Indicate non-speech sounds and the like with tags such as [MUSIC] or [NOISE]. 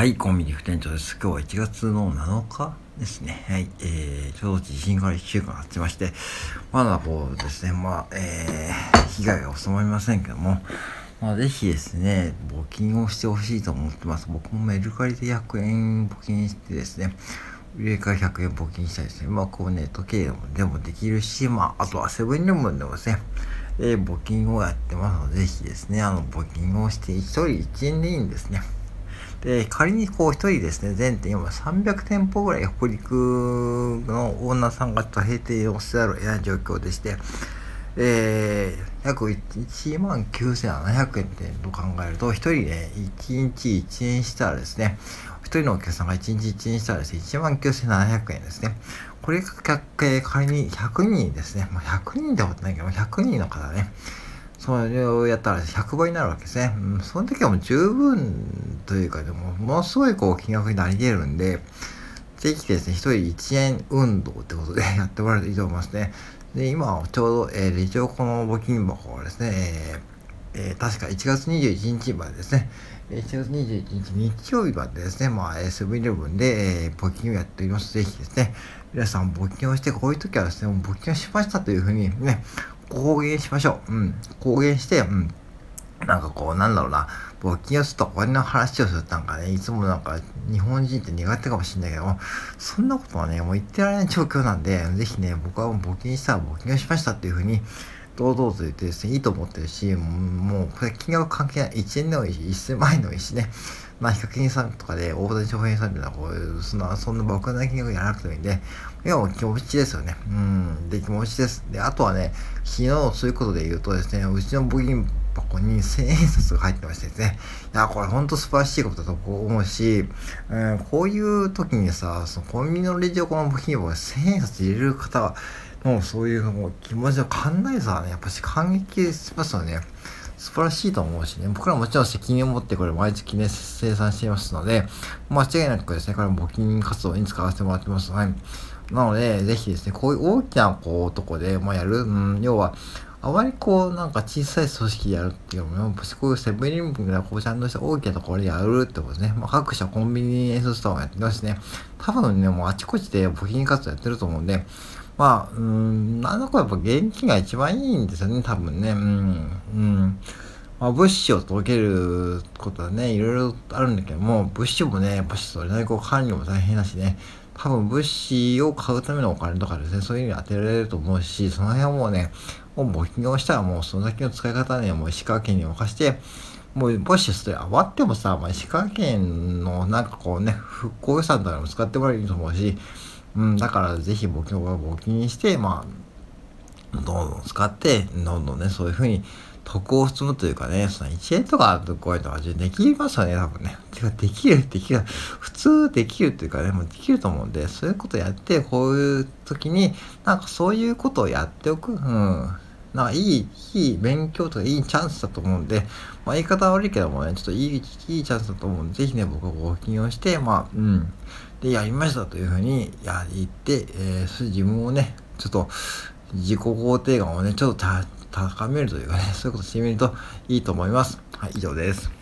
はい、コンビニ副店長です。今日は1月の7日ですね。はい、えー、ちょうど地震から1週間経ちまして、まだこうですね、まあ、えー、被害が収まりませんけども、まあ、ぜひですね、募金をしてほしいと思ってます。僕もメルカリで100円募金してですね、上から100円募金したりですね、まあ、こうネット経営でもできるし、まあ、あとはセブンイレブンでもですね、えー、募金をやってますので、ぜひですね、あの、募金をして1人1円でいいんですね。で、仮にこう一人ですね、全店今300店舗ぐらい北陸のオーナーさんが閉店をせざるを得ない状況でして、えー、約1万9700円ってと考えると、一人ね、1日1円したらですね、一人のお客さんが1日1円したらですね、1万9700円ですね。これが仮に100人ですね、まあ、100人ってことないけど、100人の方ね、それをやったら100倍になるわけですね。うん、その時はもう十分というか、でも、ものすごいこう金額になり得るんで、ぜひですね、一人1円運動ってことで [LAUGHS] やってもらえるといいと思いますね。で、今、ちょうど、えー、一応この募金箱はですね、えーえー、確か1月21日までですね、1月21日日曜日までですね、まあ、セブンイレブンで、えー、募金をやっております。ぜひですね、皆さん募金をして、こういう時はですね、募金をしましたというふうにね、公言しましょう。うん。公言して、うん。なんかこう、なんだろうな、募金をするとお金の話をするなんかね、いつもなんか日本人って苦手かもしれないけど、そんなことはね、もう言ってられない状況なんで、ぜひね、僕はもう募金したら募金をしましたっていうふうに、堂々と言ってですね、いいと思ってるし、もう、これ金額関係ない。1円でもいいし、1000万円でもいいしね。まあ、ヒカキンさんとかで、大谷翔平さんっていうのは、こういう、そんな、そんな爆弾な金額やらなくてもいいんで、いや、もう気持ちですよね。うん。で、気持ちです。で、あとはね、昨日、そういうことで言うとですね、うちの募金箱に1000円札が入ってましてですね、いや、これほんと素晴らしいことだと思うし、うん、こういう時にさ、そのコンビニのレジ横の募金箱に1000円札入れる方は、もうそういうもう気持ちの考えさはね、やっぱし感激しますよね。素晴らしいと思うしね、僕らもちろん責任を持ってこれ毎月ね、生産していますので、間違いなくですね、これも募金活動に使わせてもらってます。はい。なので、ぜひですね、こういう大きなこうとこで、まあ、やる、うん、要は、あまりこう、なんか小さい組織でやるっていうのも、こういうセブンイレブンがこうちゃんとした大きなところでやるってことですね。まあ、各社コンビニエンスストアをやってますしね。多分ね、もうあちこちで募金活動やってると思うんで、まあ、うん、なんだかやっぱ現金が一番いいんですよね、多分ね。うん、うん。まあ、物資を届けることはね、いろいろあるんだけども、物資もね、やっぱしそれなりこう管理も大変だしね、多分物資を買うためのお金とかですね、そういうのに当てられると思うし、その辺はもうね、もう募金をしたらもうその先の使い方はね、もう石川県に任して、もうもしそれ余ってもさ、まあ、石川県のなんかこうね、復興予算とかも使ってもらえると思うし、うん、だからぜひ募金を募金して、まあ、どんどん使って、どんどんね、そういうふうに得を積むというかね、その1円とかこういうのはできますよね、多分ね。てか、できる、できる。普通できるというかね、もうできると思うんで、そういうことやって、こういう時に、なんかそういうことをやっておく。うん。なんかいい、いい勉強とかいいチャンスだと思うんで、まあ言い方悪いけどもね、ちょっといい、いいチャンスだと思うんで、ぜひね、僕はご金をして、まあ、うん。で、やりましたというふうにや言って、えー、自分をね、ちょっと自己肯定感をね、ちょっと高めるというかね、そういうことしてみるといいと思います。はい、以上です。